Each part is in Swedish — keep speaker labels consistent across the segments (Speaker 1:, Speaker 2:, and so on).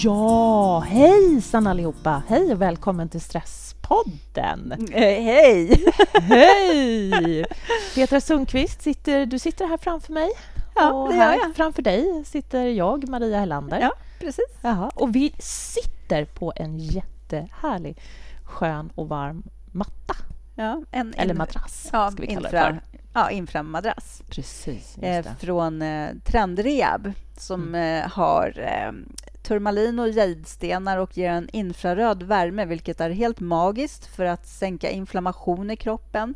Speaker 1: Ja, hejsan allihopa! Hej och välkommen till Stresspodden!
Speaker 2: Eh, hej!
Speaker 1: Hej! Petra Sundqvist, sitter, du sitter här framför mig.
Speaker 2: Ja,
Speaker 1: och
Speaker 2: gör
Speaker 1: här
Speaker 2: jag.
Speaker 1: framför dig sitter jag, Maria Hellander.
Speaker 2: Ja, precis.
Speaker 1: Jaha. Och vi sitter på en jättehärlig, skön och varm matta.
Speaker 2: Ja, en
Speaker 1: Eller madrass,
Speaker 2: ja,
Speaker 1: ska vi kalla
Speaker 2: infra,
Speaker 1: det för.
Speaker 2: Ja, inframadrass.
Speaker 1: Precis,
Speaker 2: Eh, från eh, Trendrehab som eh, har eh, turmalin och jadestenar och ger en infraröd värme vilket är helt magiskt för att sänka inflammation i kroppen,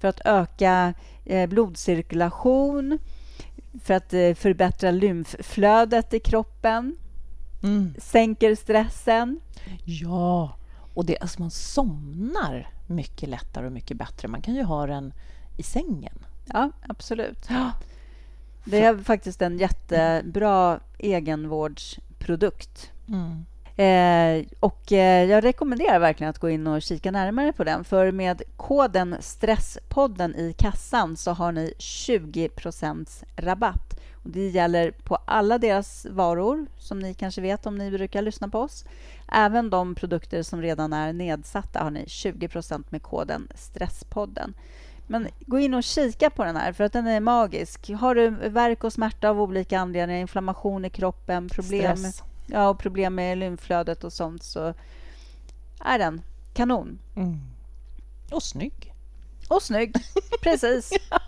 Speaker 2: för att öka eh, blodcirkulation, för att eh, förbättra lymfflödet i kroppen,
Speaker 1: Mm.
Speaker 2: sänker stressen.
Speaker 1: Ja, och det, alltså man somnar mycket lättare och mycket bättre. Man kan ju ha den i sängen.
Speaker 2: Ja, absolut.
Speaker 1: Ja.
Speaker 2: Det är faktiskt en jättebra egenvårdsprodukt.
Speaker 1: Mm.
Speaker 2: Eh, och eh, jag rekommenderar verkligen att gå in och kika närmare på den. För med koden Stresspodden i kassan så har ni 20 rabatt. Och det gäller på alla deras varor, som ni kanske vet om ni brukar lyssna på oss. Även de produkter som redan är nedsatta har ni 20% med koden Stresspodden. Men gå in och kika på den här, för att den är magisk. Har du värk och smärta av olika anledningar, inflammation i kroppen, problem
Speaker 1: Stress.
Speaker 2: ja, och problem med lymflödet och sånt så är den kanon.
Speaker 1: Mm. Och snygg.
Speaker 2: Och snygg. Precis.
Speaker 1: Man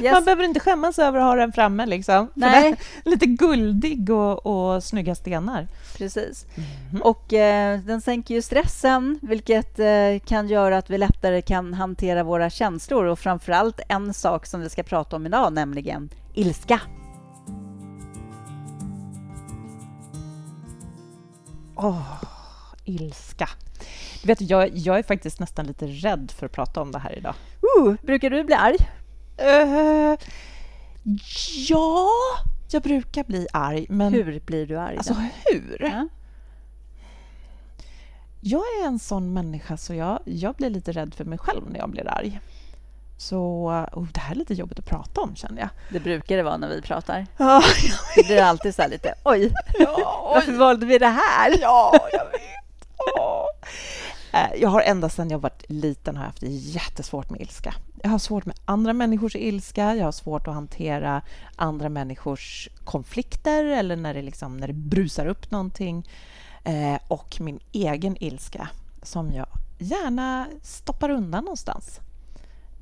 Speaker 2: Yes.
Speaker 1: behöver inte skämmas över att ha den framme. Liksom.
Speaker 2: Nej.
Speaker 1: lite guldig och, och snygga stenar.
Speaker 2: Precis.
Speaker 1: Mhm.
Speaker 2: Och eh, den sänker ju stressen, vilket eh, kan göra att vi lättare kan hantera våra känslor och framför allt en sak som vi ska prata om idag, nämligen ilska.
Speaker 1: Åh, ilska. Du vet, jag, jag är faktiskt nästan lite rädd för att prata om det här idag.
Speaker 2: Uh, brukar du bli arg?
Speaker 1: Eh, ja, jag brukar bli arg, men...
Speaker 2: Hur blir du arg?
Speaker 1: Alltså,
Speaker 2: då?
Speaker 1: hur?
Speaker 2: Ja.
Speaker 1: Jag är en sån människa så jag, jag blir lite rädd för mig själv när jag blir arg. Så oh, det här är lite jobbigt att prata om, känner jag.
Speaker 2: Det brukar det vara när vi pratar.
Speaker 1: Ja,
Speaker 2: Det blir alltid så här lite, oj,
Speaker 1: ja,
Speaker 2: varför valde vi det här?
Speaker 1: ja jag vet. Åh. Eh, jag har ända sedan jag var liten har jag haft jättesvårt med ilska. Jag har svårt med andra människors ilska, jag har svårt att hantera andra människors konflikter eller när det, liksom, när det brusar upp någonting. Eh, och min egen ilska som jag gärna stoppar undan någonstans.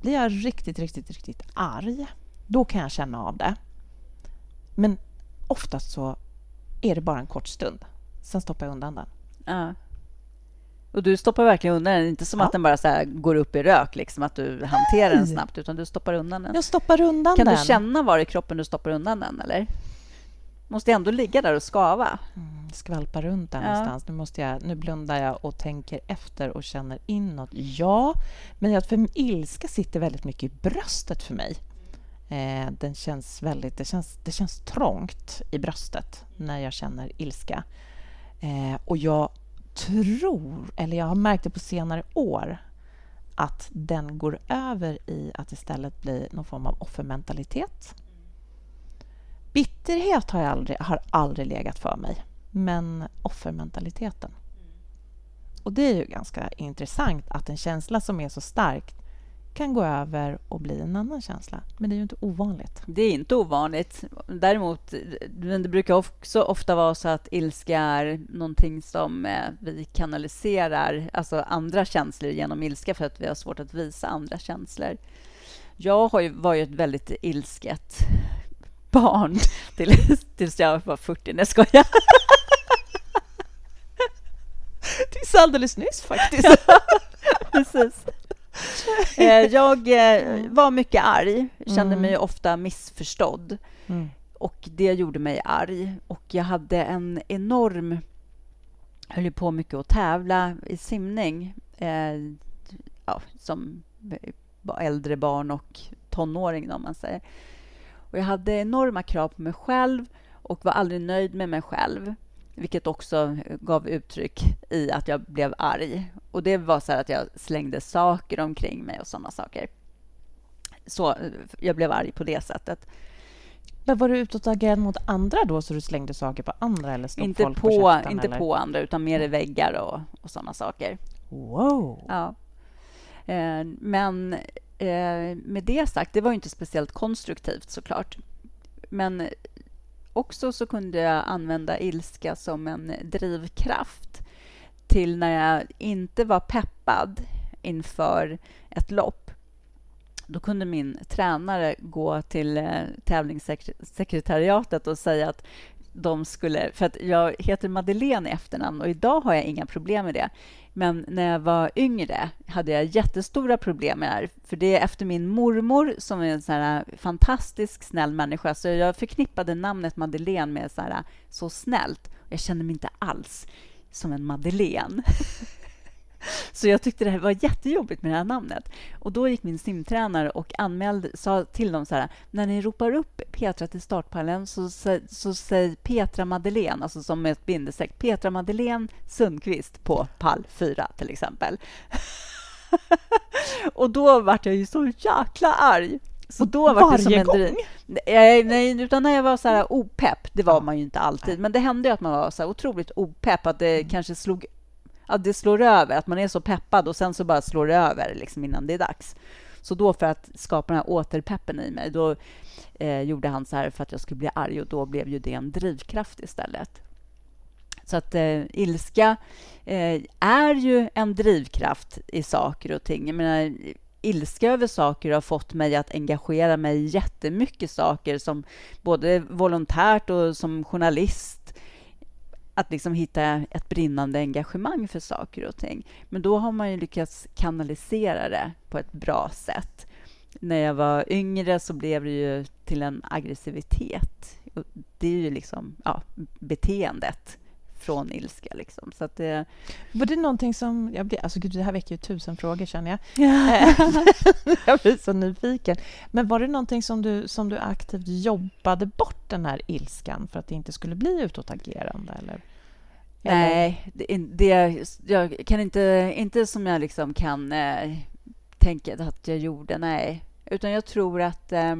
Speaker 1: Blir jag riktigt, riktigt, riktigt arg, då kan jag känna av det. Men oftast så är det bara en kort stund. Sen stoppar jag undan den.
Speaker 2: Uh. Och du stoppar verkligen undan den, inte som
Speaker 1: Ja.
Speaker 2: att den bara så går upp i rök, liksom att du hanterar den
Speaker 1: Nej.
Speaker 2: snabbt, utan du stoppar undan den.
Speaker 1: Jag stoppar undan
Speaker 2: Kan
Speaker 1: den.
Speaker 2: du känna var i kroppen du stoppar undan den, eller? Måste ändå ligga där och skava.
Speaker 1: Mm, skvalpar runt där
Speaker 2: Ja.
Speaker 1: någonstans. Nu, måste jag, nu blundar jag och tänker efter och känner inåt. Ja, men jag, för ilska sitter väldigt mycket i bröstet för mig. Eh, den känns väldigt, det, känns, det känns trångt i bröstet när jag känner ilska. Eh, och jag tror, eller jag har märkt det på senare år att den går över i att istället bli någon form av offermentalitet. Bitterhet har, jag aldrig, har aldrig legat för mig, men offermentaliteten. Och det är ju ganska intressant att en känsla som är så stark kan gå över och bli en annan känsla. Men det är ju inte ovanligt.
Speaker 2: Det är inte ovanligt. Däremot, men det brukar också ofta vara så att ilska är någonting som eh, vi kanaliserar, alltså andra känslor genom ilska för att vi har svårt att visa andra känslor. Jag har ju, var ju ett väldigt ilsket barn till, tills jag var 40. Nej, jag
Speaker 1: Tills alldeles nyss faktiskt.
Speaker 2: Precis. Eh, Jag eh, var mycket arg, kände
Speaker 1: Mm.
Speaker 2: mig ofta missförstådd.
Speaker 1: Mm.
Speaker 2: Och det gjorde mig arg. Och jag hade en enorm... Jag höll på mycket att tävla i simning. Eh, ja, som äldre barn och tonåring, om man säger. Och jag hade enorma krav på mig själv och var aldrig nöjd med mig själv. Vilket också gav uttryck i att jag blev arg. Och det var så här att jag slängde saker omkring mig och sådana saker. Så jag blev arg på det sättet.
Speaker 1: Men var du utåtagerande mot andra då, så du slängde saker på andra? Eller slog
Speaker 2: inte
Speaker 1: folk
Speaker 2: på,
Speaker 1: på, käften,
Speaker 2: inte
Speaker 1: eller?
Speaker 2: på andra, utan mer i väggar och, och sådana saker.
Speaker 1: Wow!
Speaker 2: Ja. Eh, men eh, med det sagt, det var ju inte speciellt konstruktivt såklart. Men också så kunde jag använda ilska som en drivkraft till när jag inte var peppad inför ett lopp. Då kunde min tränare gå till eh, tävlingssekretariatet och säga att de skulle... För att jag heter Madeleine i efternamn och idag har jag inga problem med det. Men när jag var yngre hade jag jättestora problem med det här. För det är efter min mormor, som är en sån här fantastisk snäll människa. Så jag förknippade namnet Madeleine med så, här, så snällt. Jag kände mig inte alls som en Madeleine. Så jag tyckte det här var jättejobbigt med det här namnet. Och Då gick min simtränare och anmälde, sa till dem så här, när ni ropar upp Petra till startpallen så, så, så säg Petra Madeleine, alltså som ett bindestreck, Petra Madeleine Sundqvist på pall 4 till exempel. och då vart jag ju så jäkla arg. Så då var det som
Speaker 1: Varje
Speaker 2: en
Speaker 1: gång?
Speaker 2: Nej, nej, utan när jag var så här opepp, det var man ju inte alltid, men det hände ju att man var så här otroligt opepp, att det kanske slog att det slår över, att man är så peppad och sen så bara slår det över liksom innan det är dags. Så då för att skapa den här återpeppen i mig, då eh, gjorde han så här för att jag skulle bli arg och då blev ju det en drivkraft istället. Så att eh, ilska eh, är ju en drivkraft i saker och ting. Jag menar, ilska över saker har fått mig att engagera mig i jättemycket saker som både volontärt och som journalist att liksom hitta ett brinnande engagemang för saker och ting. Men då har man ju lyckats kanalisera det på ett bra sätt. När jag var yngre så blev det ju till en aggressivitet. Och det är ju liksom ja, beteendet från ilska. Liksom. Så att det...
Speaker 1: Var det någonting som... Jag blir, alltså, gud, det här väcker ju tusen frågor, känner jag. jag blir så nyfiken. Men var det någonting som du, som du aktivt jobbade bort, den här ilskan, för att det inte skulle bli utåtagerande? Eller?
Speaker 2: Nej, det, det, jag kan inte, inte som jag liksom kan eh, tänka att jag gjorde, nej. Utan jag tror att eh,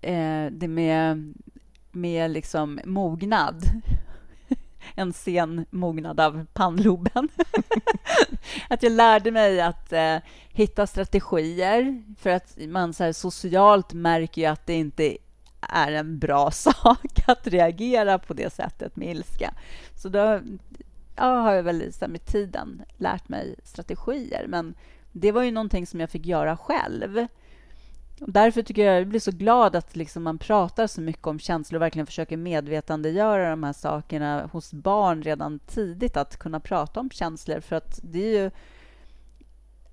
Speaker 2: eh, det med, med liksom mognad en sen mognad av pannloben. att jag lärde mig att eh, hitta strategier för att man så här, socialt märker ju att det inte är en bra sak att reagera på det sättet med ilska. Så då ja, har jag väl så här, med tiden lärt mig strategier. Men det var ju någonting som jag fick göra själv. Och därför tycker jag jag blir så glad att liksom man pratar så mycket om känslor och verkligen försöker medvetandegöra de här sakerna hos barn redan tidigt. Att kunna prata om känslor. För att det är ju...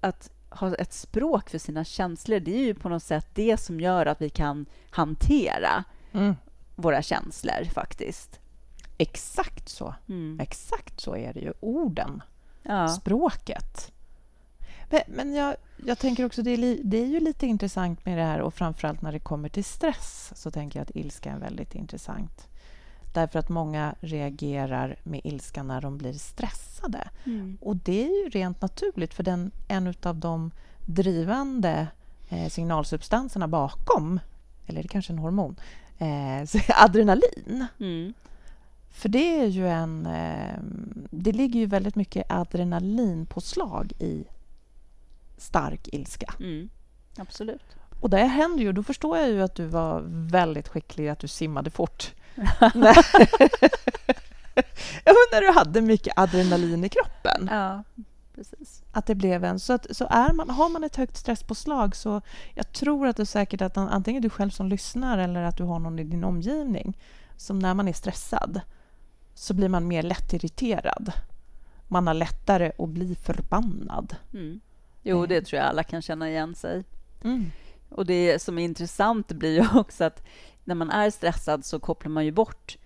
Speaker 2: Att ha ett språk för sina känslor, det är ju på något sätt det som gör att vi kan hantera
Speaker 1: mm.
Speaker 2: våra känslor faktiskt.
Speaker 1: Exakt så.
Speaker 2: Mm.
Speaker 1: Exakt så är det ju. Orden,
Speaker 2: Ja.
Speaker 1: språket. Men, men jag, jag tänker också, det är, li, det är ju lite intressant med det här och framförallt när det kommer till stress så tänker jag att ilska är väldigt intressant. Därför att många reagerar med ilska när de blir stressade.
Speaker 2: Mm.
Speaker 1: Och det är ju rent naturligt för den, en av de drivande eh, signalsubstanserna bakom, eller det är kanske en hormon, eh, adrenalin.
Speaker 2: Mm.
Speaker 1: För det är ju en... Eh, det ligger ju väldigt mycket adrenalinpåslag i stark ilska.
Speaker 2: Mm. Absolut.
Speaker 1: Och det händer ju, då förstår jag ju att du var väldigt skicklig, att du simmade fort. när, ja, men när du hade mycket adrenalin i kroppen.
Speaker 2: Ja, precis.
Speaker 1: Att det blev en... Så, att, så är man, har man ett högt stresspåslag så jag tror att det är säkert att antingen du själv som lyssnar eller att du har någon i din omgivning som när man är stressad så blir man mer lättirriterad. Man har lättare att bli förbannad.
Speaker 2: Mm. Jo, det tror jag alla kan känna igen sig.
Speaker 1: Mm.
Speaker 2: Och det som är intressant blir ju också att när man är stressad så kopplar man ju bort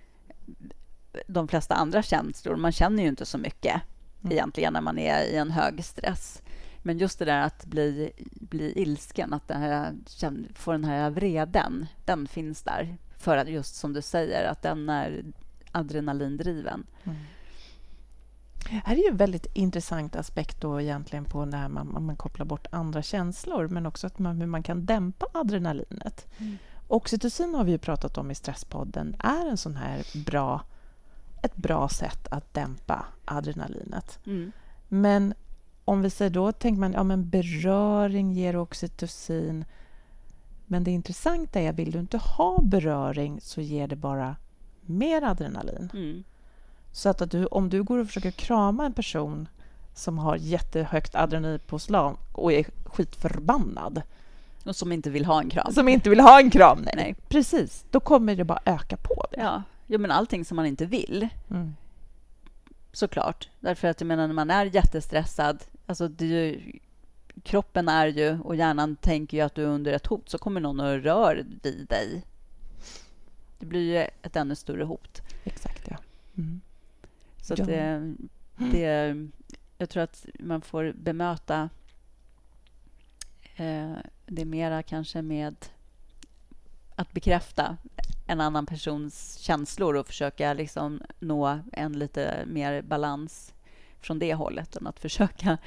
Speaker 2: de flesta andra känslor. Man känner ju inte så mycket
Speaker 1: Mm.
Speaker 2: egentligen när man är i en hög stress. Men just det där att bli, bli ilsken, att den här, känn- få den här vreden, den finns där. För att just som du säger, att den är adrenalindriven.
Speaker 1: Här är ju en väldigt intressant aspekt då egentligen på när man, man kopplar bort andra känslor men också att man, hur man kan dämpa adrenalinet.
Speaker 2: Mm.
Speaker 1: Oxytocin har vi ju pratat om i Stresspodden är en sån här bra, ett bra sätt att dämpa adrenalinet.
Speaker 2: Mm.
Speaker 1: Men om vi säger då, tänker man ja men beröring ger oxytocin. Men det intressanta är, vill du inte ha beröring så ger det bara mer adrenalin.
Speaker 2: Mm.
Speaker 1: Så att, att du, om du går och försöker krama en person som har jättehögt adrenalinpåslag och är skitförbannad.
Speaker 2: Och som inte vill ha en kram.
Speaker 1: Som inte vill ha en kram. Nej.
Speaker 2: Nej.
Speaker 1: Precis, då kommer det bara öka på det.
Speaker 2: Ja. Jo, men allting som man inte vill,
Speaker 1: Mm.
Speaker 2: såklart. Därför att jag menar, när man är jättestressad, alltså det är ju, kroppen är ju och hjärnan tänker ju att du är under ett hot, så kommer någon och rör vid dig. Det blir ju ett ännu större hot.
Speaker 1: Exakt, ja. Mm.
Speaker 2: Så
Speaker 1: Ja.
Speaker 2: det, det, jag tror att man får bemöta eh, det mera kanske med att bekräfta en annan persons känslor och försöka liksom nå en lite mer balans från det hållet än att försöka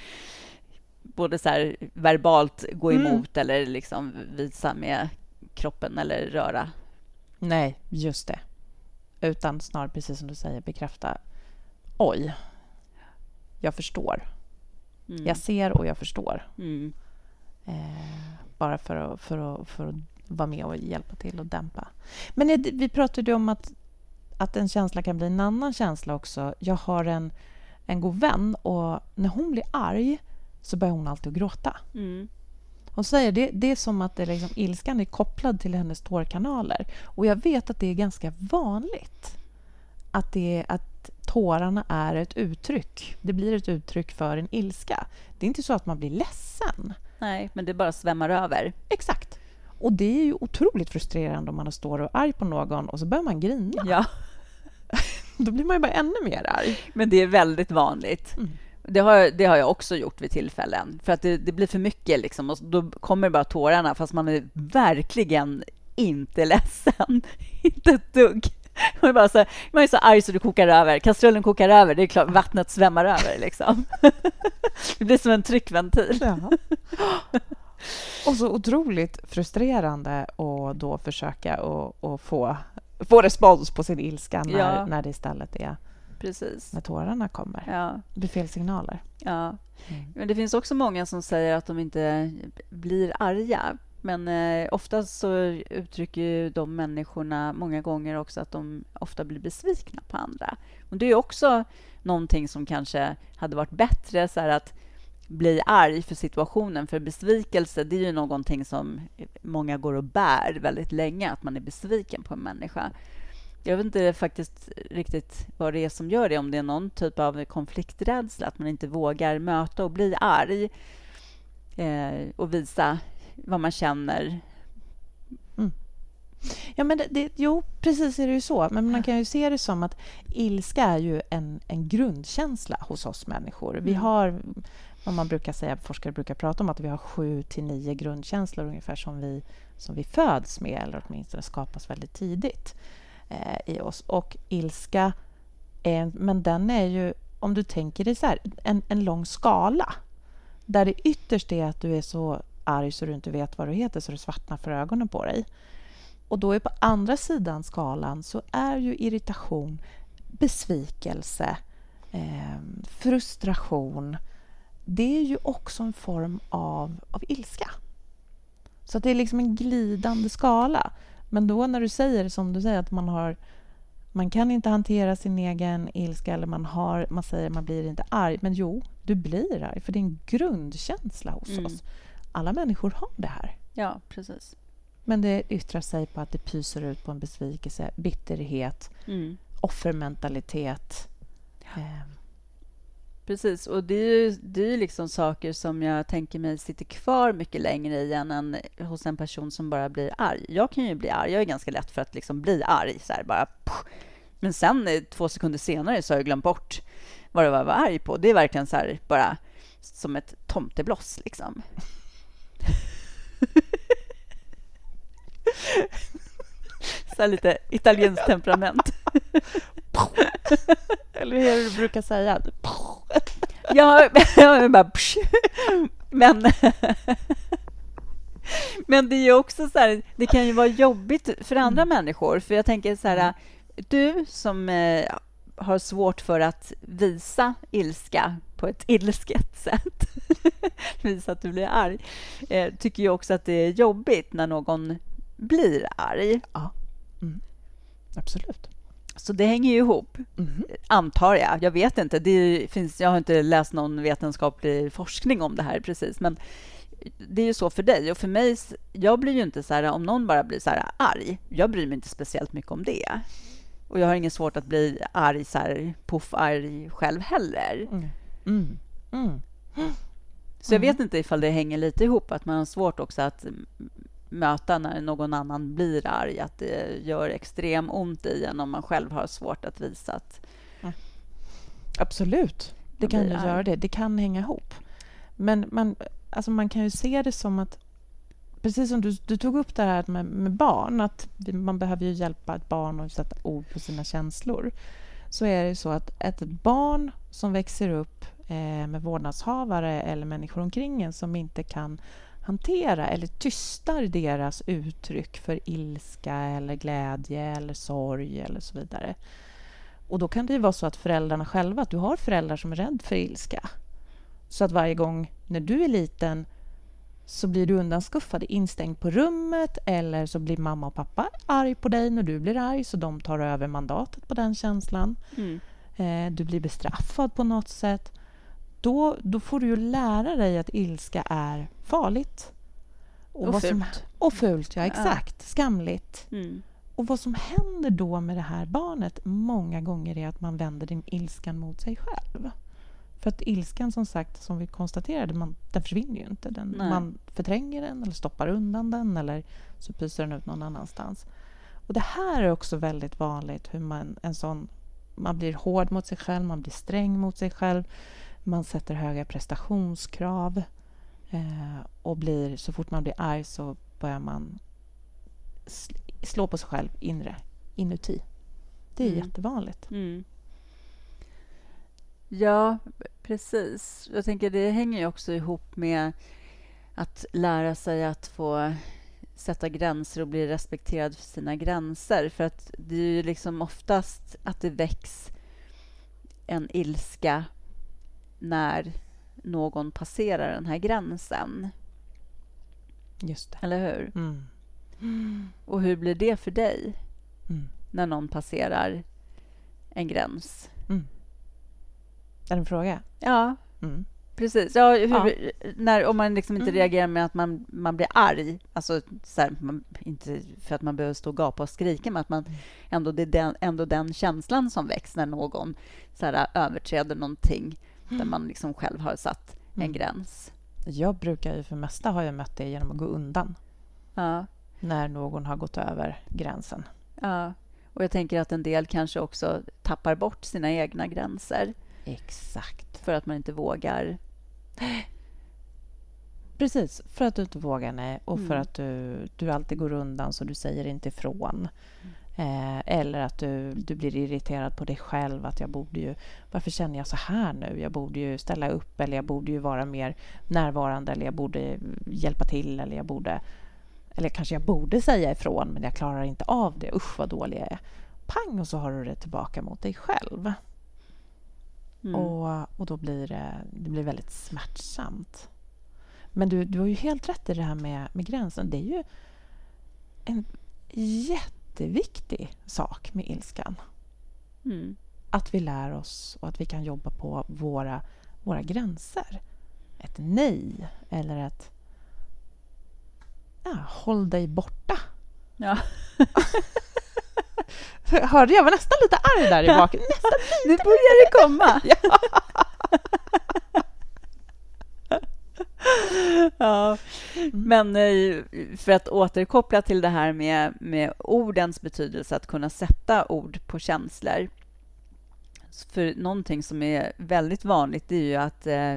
Speaker 2: både så här verbalt gå
Speaker 1: Mm.
Speaker 2: emot eller liksom visa med kroppen eller röra.
Speaker 1: Nej, just det. Utan snarare, precis som du säger, bekräfta. Oj, jag förstår.
Speaker 2: Mm.
Speaker 1: Jag ser och jag förstår.
Speaker 2: Mm.
Speaker 1: Eh, bara för att, för, att, för att vara med och hjälpa till att dämpa. Men det, vi pratade om att, att en känsla kan bli en annan känsla också. Jag har en, en god vän och när hon blir arg så börjar hon alltid att gråta.
Speaker 2: Mm.
Speaker 1: Hon säger det, det är som att det liksom, ilskan är kopplad till hennes tårkanaler. Och jag vet att det är ganska vanligt att, det är, att tårarna är ett uttryck. Det blir ett uttryck för en ilska. Det är inte så att man blir ledsen.
Speaker 2: Nej, men det bara svämmar över.
Speaker 1: Exakt. Och det är ju otroligt frustrerande om man står och är arg på någon och så börjar man grina.
Speaker 2: Ja.
Speaker 1: Då blir man ju bara ännu mer arg.
Speaker 2: Men det är väldigt vanligt.
Speaker 1: Mm.
Speaker 2: Det, har, det har jag också gjort vid tillfällen. För att det, det blir för mycket liksom, och då kommer bara tårarna fast man är verkligen inte ledsen. inte ett dugg. Man är, bara så, man är så arg så det kokar över. Kastrullen kokar över. Det är klart, vattnet svämmar över. Liksom. det blir som en tryckventil.
Speaker 1: Ja. Och så otroligt frustrerande att då försöka att att få, få respons på sin ilska när,
Speaker 2: Ja.
Speaker 1: när det istället är
Speaker 2: Precis.
Speaker 1: när tårarna kommer.
Speaker 2: Ja.
Speaker 1: Det blir fel signaler.
Speaker 2: Ja.
Speaker 1: Mm.
Speaker 2: Men det finns också många som säger att de inte blir arga. Men eh, oftast så uttrycker ju de människorna många gånger också att de ofta blir besvikna på andra. Och det är också någonting som kanske hade varit bättre, så här att bli arg för situationen. För besvikelse, det är ju någonting som många går och bär väldigt länge, att man är besviken på en människa. Jag vet inte faktiskt riktigt vad det är som gör det, om det är någon typ av konflikträdsla, att man inte vågar möta och bli arg eh, och visa vad man känner.
Speaker 1: Ja, men det, det, jo, precis är det ju så. Men man kan ju se det som att ilska är ju en, en grundkänsla hos oss människor. Vi
Speaker 2: Mm.
Speaker 1: har, vad man brukar säga, forskare brukar prata om, att vi har sju till nio grundkänslor ungefär som vi, som vi föds med, eller åtminstone skapas väldigt tidigt eh, i oss. Och ilska, är, men den är ju, om du tänker dig så här, en, en lång skala där det ytterst är att du är så arg så du inte vet vad du heter, så det svartnar för ögonen på dig. Och då är på andra sidan skalan så är ju irritation, besvikelse, eh, frustration. Det är ju också en form av, av ilska. Så att det är liksom en glidande skala. Men då när du säger som du säger att man har man kan inte hantera sin egen ilska eller man, har, man säger man blir inte arg. Men jo, du blir arg för det är en grundkänsla hos
Speaker 2: Mm.
Speaker 1: oss. Alla människor har det här.
Speaker 2: Ja, precis.
Speaker 1: Men det yttrar sig på att det pyser ut på en besvikelse, bitterhet,
Speaker 2: Mm.
Speaker 1: offermentalitet. Eh,
Speaker 2: Precis, och det är ju det är liksom saker som jag tänker mig sitter kvar mycket längre i än en, hos en person som bara blir arg. Jag kan ju bli arg, jag är ganska lätt för att liksom bli arg. Så här, bara. Men sen eh, två sekunder senare så har jag glömt bort vad det var jag var arg på. Det är verkligen så här, bara som ett tomtebloss. Liksom. Så lite italienskt temperament.
Speaker 1: eller hur du brukar säga?
Speaker 2: Ja, jag bara... Men... Men det är också så här, det kan ju vara jobbigt för andra mm. människor. För jag tänker så här, mm. du som eh, har svårt för att visa ilska på ett ilsket sätt, visa att du blir arg, eh, tycker ju också att det är jobbigt när någon blir arg.
Speaker 1: Ja, mm. absolut.
Speaker 2: Så det hänger ju ihop, mm. antar jag. Jag vet inte. Det finns, jag har inte läst någon vetenskaplig forskning om det här precis, men det är ju så för dig. Och för mig, jag blir ju inte så här, om någon bara blir så här arg, jag bryr mig inte speciellt mycket om det. Och jag har inget svårt att bli arg, så här, puff-arg själv heller. Mm. Mm. Mm. Så jag vet inte ifall det hänger lite ihop, att man har svårt också att möta när någon annan blir arg, att det gör extrem ont i en om man själv har svårt att visa att...
Speaker 1: Absolut, det kan ju göra det. Det kan hänga ihop. Men man, alltså man kan ju se det som att precis som du, du tog upp det här med, med, barn, att man behöver ju hjälpa ett barn att sätta ord på sina känslor, så är det så att ett barn som växer upp eh, med vårdnadshavare eller människor omkring en som inte kan hantera eller tystar deras uttryck för ilska eller glädje eller sorg eller så vidare. Och då kan det ju vara så att föräldrarna själva, att du har föräldrar som är rädda för ilska. Så att varje gång när du är liten så blir du undanskuffad, instängd på rummet eller så blir mamma och pappa arg på dig när du blir arg så de tar över mandatet på den känslan. Mm. Eh, du blir bestraffad på något sätt. Då, då får du ju lära dig att ilska är farligt.
Speaker 2: Och, och fult. Som,
Speaker 1: och fult, ja exakt. Ja. Skamligt. Mm. Och vad som händer då med det här barnet många gånger är att man vänder din ilskan mot sig själv. För att ilskan, som sagt, som vi konstaterade, man, den försvinner ju inte. Den, man förtränger den eller stoppar undan den eller så pyser den ut någon annanstans. Och Det här är också väldigt vanligt, hur man, en sån, man blir hård mot sig själv, man blir sträng mot sig själv, man sätter höga prestationskrav eh, och blir, så fort man blir arg så börjar man slå på sig själv inre, inuti. Det är mm. jättevanligt. Mm.
Speaker 2: Ja, precis. Jag tänker det hänger ju också ihop med att lära sig att få sätta gränser och bli respekterad för sina gränser. För att det är ju liksom oftast att det väcks en ilska när någon passerar den här gränsen.
Speaker 1: Just det.
Speaker 2: Eller hur? Mm. Och hur blir det för dig mm. när någon passerar en gräns? Mm.
Speaker 1: Det en fråga?
Speaker 2: Ja, mm. precis. Ja, hur, ja. När, om man liksom inte mm. reagerar med att man, man blir arg, alltså så här, man, inte för att man behöver stå och gapa och skrika, men att man ändå, det är den, ändå den känslan som väcks när någon så här, överträder någonting där mm. man liksom själv har satt en mm. gräns.
Speaker 1: Jag brukar ju för mesta har jag mött det genom att gå undan. Ja. När någon har gått över gränsen.
Speaker 2: Ja. Och jag tänker att en del kanske också tappar bort sina egna gränser.
Speaker 1: Exakt.
Speaker 2: För att man inte vågar.
Speaker 1: Precis, för att du inte vågar, nej. Och mm. för att du, du alltid går undan, så du säger inte ifrån. Mm. Eh, eller att du, du blir irriterad på dig själv. Att jag borde ju... Varför känner jag så här nu? Jag borde ju ställa upp eller jag borde ju vara mer närvarande eller jag borde hjälpa till eller jag borde... Eller kanske jag borde säga ifrån, men jag klarar inte av det. Usch, vad dålig jag är. Pang, och så har du det tillbaka mot dig själv. Mm. Och, och då blir det, det blir väldigt smärtsamt. Men du, du har ju helt rätt i det här med, med gränsen. Det är ju en jätteviktig sak med ilskan. Mm. Att vi lär oss och att vi kan jobba på våra, våra gränser. Ett nej eller ett ja, håll dig borta. Ja. Hörde jag var nästan lite arg där i bak. Nästan
Speaker 2: lite. Nu börjar det komma. ja. Men eh, för att återkoppla till det här med, med ordens betydelse, att kunna sätta ord på känslor. För någonting som är väldigt vanligt är ju att eh,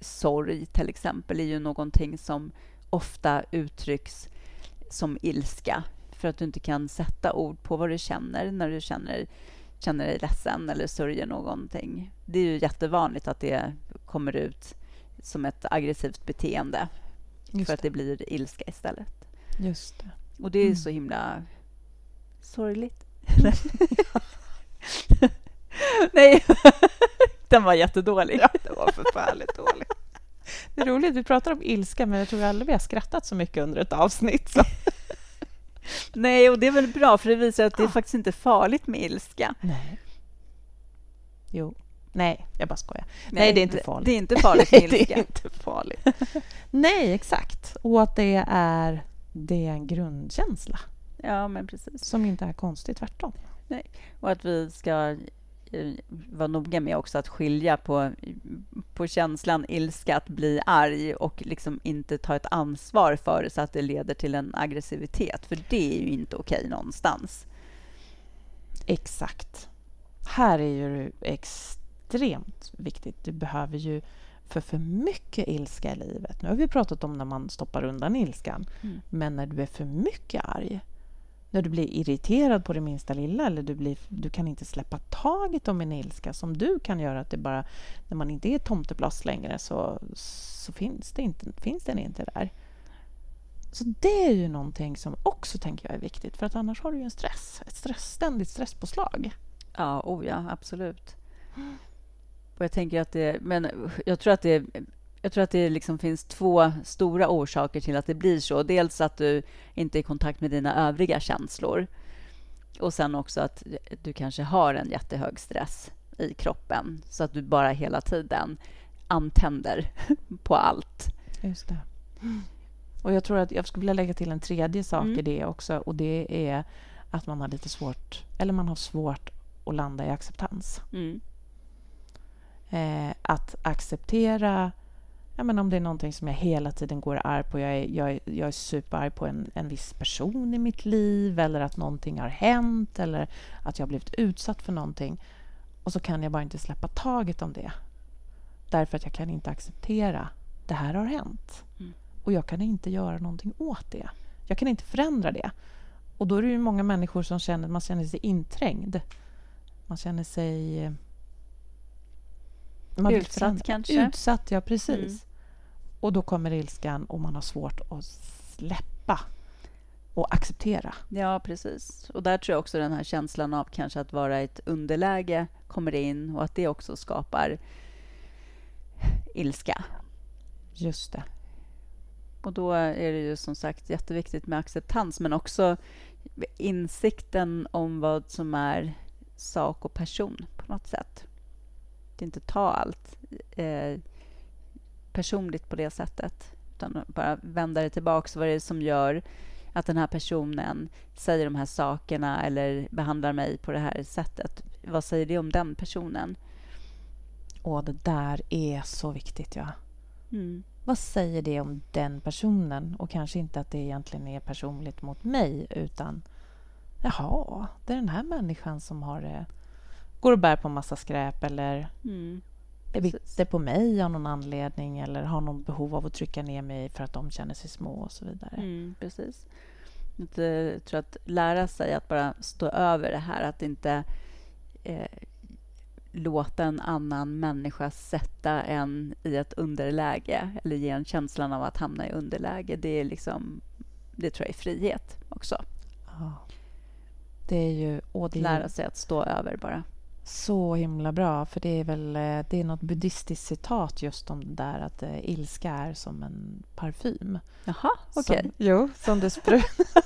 Speaker 2: sorg till exempel är ju någonting som ofta uttrycks som ilska för att du inte kan sätta ord på vad du känner när du känner, känner dig ledsen eller sörjer någonting. Det är ju jättevanligt att det kommer ut som ett aggressivt beteende.
Speaker 1: Just
Speaker 2: för att
Speaker 1: det.
Speaker 2: det blir ilska istället.
Speaker 1: Just det.
Speaker 2: Och det är
Speaker 1: Mm.
Speaker 2: så himla sorgligt. Nej, den var jättedålig.
Speaker 1: Ja, det var förfärligt dåligt. Det är roligt, vi pratar om ilska, men jag tror aldrig vi har skrattat så mycket under ett avsnitt. Så.
Speaker 2: Nej, och det är väl bra, för det visar att det är
Speaker 1: Ja.
Speaker 2: faktiskt inte farligt med ilska.
Speaker 1: Nej. Jo. Nej, jag bara skojar. Nej, det är inte farligt.
Speaker 2: Det är inte farligt med
Speaker 1: Nej, det
Speaker 2: ilska.
Speaker 1: är inte farligt. Nej, exakt. Och att det är, det är en grundkänsla
Speaker 2: Ja, men precis.
Speaker 1: som inte är konstigt, tvärtom.
Speaker 2: Och att vi ska eh, vara noga med också att skilja på, på känslan ilska, att bli arg och liksom inte ta ett ansvar för det så att det leder till en aggressivitet. För det är ju inte okej någonstans.
Speaker 1: Exakt. Här är ju extremt viktigt. Du behöver ju för för mycket ilska i livet. Nu har vi pratat om när man stoppar undan ilskan.
Speaker 2: Mm.
Speaker 1: Men när du är för mycket arg, när du blir irriterad på det minsta lilla eller du, blir, du kan inte släppa taget om en ilska som du kan göra att det bara, när man inte är tomtebloss längre så, så finns, det inte, finns den inte där. Så det är ju någonting som också tänker jag är viktigt för att annars har du ju en stress, ett stress, ständigt stresspåslag.
Speaker 2: Ja, oh ja, absolut. Och jag tänker att det... Men jag tror att det... Jag tror att det liksom finns två stora orsaker till att det blir så. Dels att du inte är i kontakt med dina övriga känslor. Och sen också att du kanske har en jättehög stress i kroppen så att du bara hela tiden antänder på allt.
Speaker 1: Just det. Och jag tror att jag skulle vilja lägga till en tredje sak
Speaker 2: Mm.
Speaker 1: i det också och det är att man har lite svårt, eller man har svårt att landa i acceptans.
Speaker 2: Mm.
Speaker 1: Eh, att acceptera, ja, men om det är någonting som jag hela tiden går arg på, jag är, jag är, jag är superarg på en, en viss person i mitt liv eller att någonting har hänt eller att jag har blivit utsatt för någonting och så kan jag bara inte släppa taget om det därför att jag kan inte acceptera det här har hänt
Speaker 2: Mm.
Speaker 1: och jag kan inte göra någonting åt det. Jag kan inte förändra det. Och då är det ju många människor som känner man känner sig inträngd. Man känner sig... eh, man
Speaker 2: Utsatt kanske?
Speaker 1: Utsatt, ja precis.
Speaker 2: Mm.
Speaker 1: Och då kommer ilskan och man har svårt att släppa och acceptera.
Speaker 2: Ja, precis. Och där tror jag också den här känslan av kanske att vara i ett underläge kommer in och att det också skapar ilska.
Speaker 1: Just det.
Speaker 2: Och då är det ju som sagt jätteviktigt med acceptans men också insikten om vad som är sak och person på något sätt. Att inte ta allt eh, personligt på det sättet utan bara vända det tillbaka. Vad är det som gör att den här personen säger de här sakerna eller behandlar mig på det här sättet? Vad säger det om den personen?
Speaker 1: Och det där är så viktigt, ja.
Speaker 2: Mm.
Speaker 1: Vad säger det om den personen? Och kanske inte att det egentligen är personligt mot mig utan jaha, det är den här människan som har det. Går och bär på en massa skräp eller
Speaker 2: Mm.
Speaker 1: Är bitter på mig av någon anledning eller har någon behov av att trycka ner mig för att de känner sig små och så vidare.
Speaker 2: Mm, precis. Eh, Jag tror att lära sig att bara stå över det här, att inte eh, låta en annan människa sätta en i ett underläge eller ge en känslan av att hamna i underläge. Det är liksom, det tror jag är frihet också.
Speaker 1: Ja. Det är ju, det är
Speaker 2: Lära sig att stå över bara.
Speaker 1: Så himla bra för det är väl eh, det är något buddhistiskt citat just om det där att eh, ilska är som en parfym.
Speaker 2: Jaha, okej.
Speaker 1: Som, jo, som du sprutar.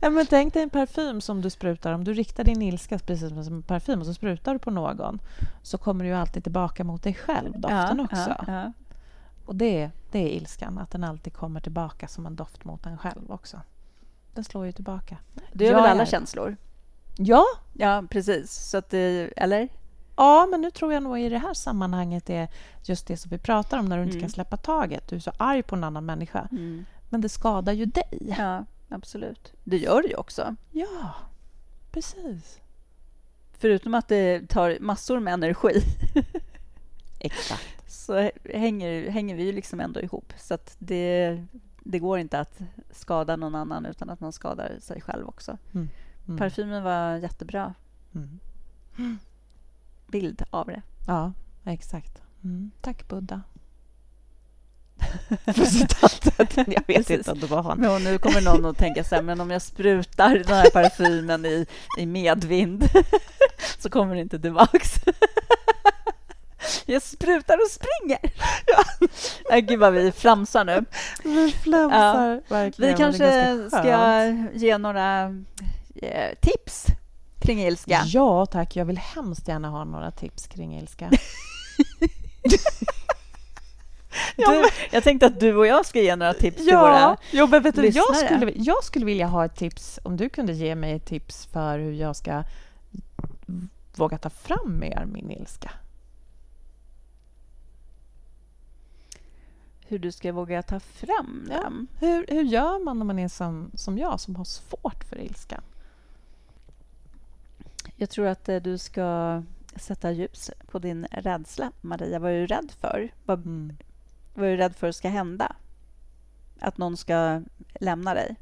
Speaker 1: ja, men tänk dig en parfym som du sprutar. Om du riktar din ilska precis som en parfym och så sprutar du på någon så kommer du alltid tillbaka mot dig själv, doften
Speaker 2: ja,
Speaker 1: också.
Speaker 2: Ja, ja.
Speaker 1: Och det, det är ilskan, att den alltid kommer tillbaka som en doft mot en själv också. Den slår ju tillbaka.
Speaker 2: Det är
Speaker 1: Jag
Speaker 2: väl alla
Speaker 1: är-
Speaker 2: känslor?
Speaker 1: Ja,
Speaker 2: Ja, precis. Så att det, eller?
Speaker 1: Ja, men nu tror jag nog i det här sammanhanget är just det som vi pratar om när du inte
Speaker 2: Mm.
Speaker 1: kan släppa taget. Du är så arg på en annan människa.
Speaker 2: Mm.
Speaker 1: Men det skadar ju dig.
Speaker 2: Ja, absolut. Det gör det ju också.
Speaker 1: Ja, precis.
Speaker 2: Förutom att det tar massor med energi
Speaker 1: Exakt.
Speaker 2: så hänger, hänger vi ju liksom ändå ihop. Så att det, det går inte att skada någon annan utan att man skadar sig själv också.
Speaker 1: Mm. Mm.
Speaker 2: Parfymen var jättebra
Speaker 1: Mm.
Speaker 2: bild av det.
Speaker 1: Ja, exakt. Mm. Tack, Buddha. För citatet. Jag vet
Speaker 2: Precis.
Speaker 1: inte om det var han.
Speaker 2: Men nu kommer någon att tänka så här, men om jag sprutar den här parfymen i, i medvind så kommer det inte tillbaks. Jag sprutar och springer. Ja. Gud vad vi flamsar nu.
Speaker 1: Vi flamsar verkligen.
Speaker 2: Vi kanske ska ge några eh, tips kring ilska.
Speaker 1: Ja, tack. Jag vill hemskt gärna ha några tips kring ilska.
Speaker 2: Du, jag tänkte att du och jag ska ge några tips till våra...
Speaker 1: Ja, jo, men vet du, jag,
Speaker 2: lyssnare.
Speaker 1: skulle, jag skulle vilja ha ett tips, om du kunde ge mig ett tips för hur jag ska våga ta fram mer min ilska.
Speaker 2: Hur du ska våga ta fram
Speaker 1: Ja.
Speaker 2: dem.
Speaker 1: Hur, hur gör man när man är som, som jag, som har svårt för ilska?
Speaker 2: Jag tror att eh, du ska sätta ljus på din rädsla. Maria, vad är du rädd för? Vad,
Speaker 1: Mm.
Speaker 2: vad är du rädd för ska hända? Att någon ska lämna dig?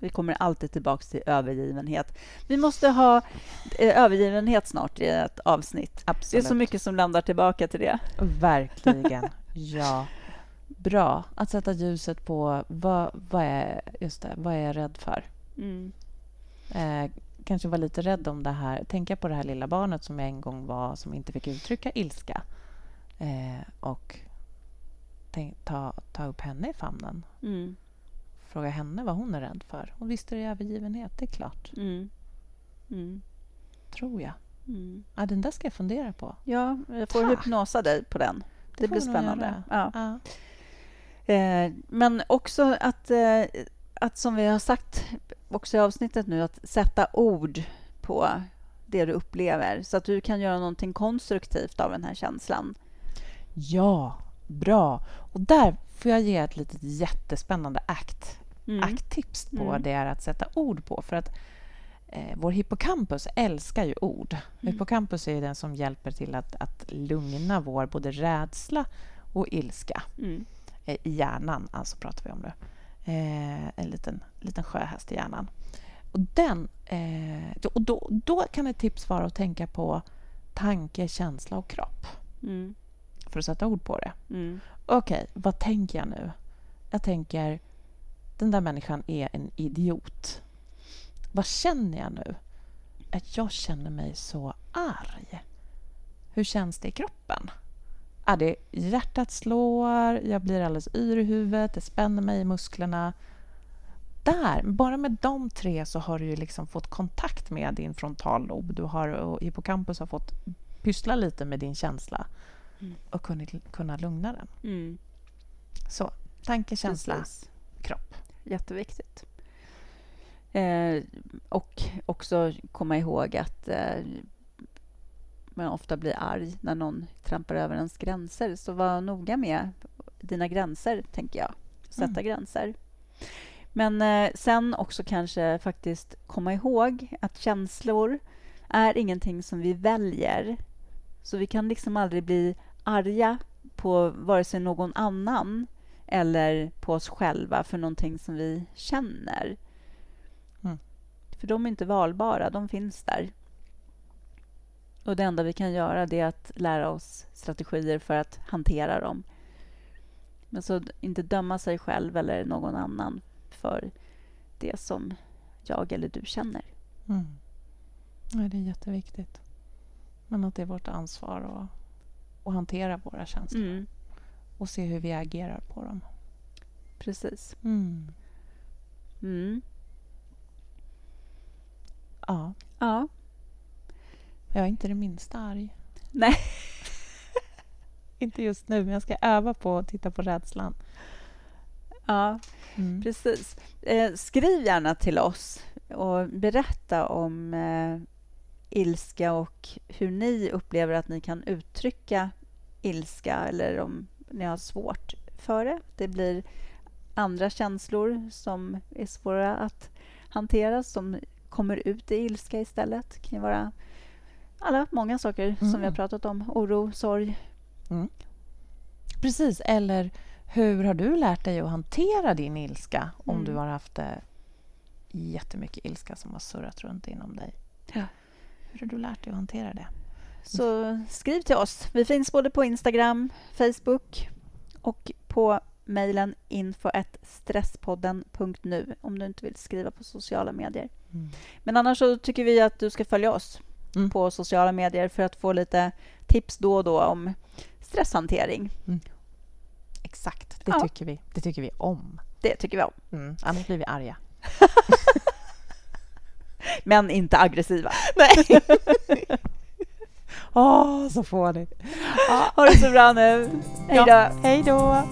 Speaker 2: Vi kommer alltid tillbaka till övergivenhet. Vi måste ha eh, övergivenhet snart i ett avsnitt. Det är
Speaker 1: Absolut.
Speaker 2: så mycket som landar tillbaka till det.
Speaker 1: Verkligen. ja. Bra. Att sätta ljuset på vad, vad, är, just det, vad är jag rädd för?
Speaker 2: Mm.
Speaker 1: Eh, kanske vara lite rädd om det här. Tänka på det här lilla barnet som jag en gång var som inte fick uttrycka ilska. Eh, och tänk, ta, ta upp henne i famnen.
Speaker 2: Mm.
Speaker 1: Fråga henne vad hon är rädd för. Och visst är det övergivenhet, det är klart.
Speaker 2: Mm. Mm.
Speaker 1: Tror jag.
Speaker 2: Mm.
Speaker 1: Ja, den där ska jag fundera på.
Speaker 2: Ja, jag får
Speaker 1: Tack.
Speaker 2: hypnosa dig på den. Det,
Speaker 1: får
Speaker 2: blir spännande. Ja.
Speaker 1: Ja.
Speaker 2: Eh, men också att, eh, att, som vi har sagt också i avsnittet nu, att sätta ord på det du upplever så att du kan göra någonting konstruktivt av den här känslan.
Speaker 1: ja, bra. Och där får jag ge ett litet jättespännande akt
Speaker 2: Mm.
Speaker 1: akttips på
Speaker 2: Mm.
Speaker 1: det är att sätta ord på. För att eh, vår hippocampus älskar ju ord.
Speaker 2: Mm.
Speaker 1: Hippocampus är den som hjälper till att, att lugna vår både rädsla och ilska
Speaker 2: Mm.
Speaker 1: eh, i hjärnan. Alltså pratar vi om det. Eh, en liten, liten sjöhäst i hjärnan. Och, den, eh, och då, då kan ett tips vara att tänka på tanke, känsla och kropp
Speaker 2: Mm.
Speaker 1: för att sätta ord på det.
Speaker 2: Mm.
Speaker 1: Okej, vad tänker jag nu? Jag tänker, den där människan är en idiot. Vad känner jag nu? Att jag känner mig så arg. Hur känns det i kroppen? Ja, det hjärtat slår, jag blir alldeles yr i huvudet, det spänner mig i musklerna. Där, bara med de tre så har du liksom fått kontakt med din frontallob. Du har, och hippocampus har fått pyssla lite med din känsla
Speaker 2: Mm.
Speaker 1: och kunna, kunna lugna den.
Speaker 2: Mm.
Speaker 1: Så, tanke, känsla,
Speaker 2: Precis.
Speaker 1: kropp.
Speaker 2: Jätteviktigt. Eh, och också komma ihåg att eh, man ofta blir arg när någon trampar över ens gränser. Så var noga med dina gränser, tänker jag. Sätta
Speaker 1: Mm.
Speaker 2: gränser. Men eh, sen också kanske faktiskt komma ihåg att känslor är ingenting som vi väljer. Så vi kan liksom aldrig bli arga på vare sig någon annan eller på oss själva för någonting som vi känner.
Speaker 1: Mm.
Speaker 2: För de är inte valbara, de finns där. Och det enda vi kan göra det är att lära oss strategier för att hantera dem. Men så inte döma sig själv eller någon annan för det som jag eller du känner.
Speaker 1: Mm. Ja, det är jätteviktigt. Men att det är vårt ansvar att, att hantera våra känslor
Speaker 2: Mm,
Speaker 1: och se hur vi agerar på dem.
Speaker 2: precis.
Speaker 1: Mm.
Speaker 2: Mm.
Speaker 1: Ja,
Speaker 2: Ja.
Speaker 1: Jag är inte det minsta arg.
Speaker 2: Nej.
Speaker 1: inte just nu, men jag ska öva på att titta på rädslan.
Speaker 2: ja,
Speaker 1: Mm.
Speaker 2: precis. Eh, skriv gärna till oss och berätta om eh, ilska och hur ni upplever att ni kan uttrycka ilska eller om ni har svårt för det. Det blir andra känslor som är svåra att hantera som kommer ut i ilska istället. Det kan vara alla, många saker som vi har
Speaker 1: Mm.
Speaker 2: pratat om. Oro, sorg.
Speaker 1: Precis, eller hur har du lärt dig att hantera din ilska om
Speaker 2: Mm.
Speaker 1: du har haft eh, jättemycket ilska som har surrat runt inom dig?
Speaker 2: Ja.
Speaker 1: Hur har du lärt dig att hantera det?
Speaker 2: Så skriv till oss. Vi finns både på Instagram, Facebook och på mejlen info.stresspodden.nu om du inte vill skriva på sociala medier.
Speaker 1: Mm.
Speaker 2: Men annars så tycker vi att du ska följa oss
Speaker 1: Mm.
Speaker 2: på sociala medier för att få lite tips då och då om stresshantering.
Speaker 1: Exakt, det
Speaker 2: Ja.
Speaker 1: tycker vi. Det tycker vi om.
Speaker 2: Det tycker vi om.
Speaker 1: Mm. Annars blir vi arga.
Speaker 2: Men inte aggressiva.
Speaker 1: Nej. Åh, så får ni.
Speaker 2: Ha det så bra nu. Hej då.
Speaker 1: Ja, hej då.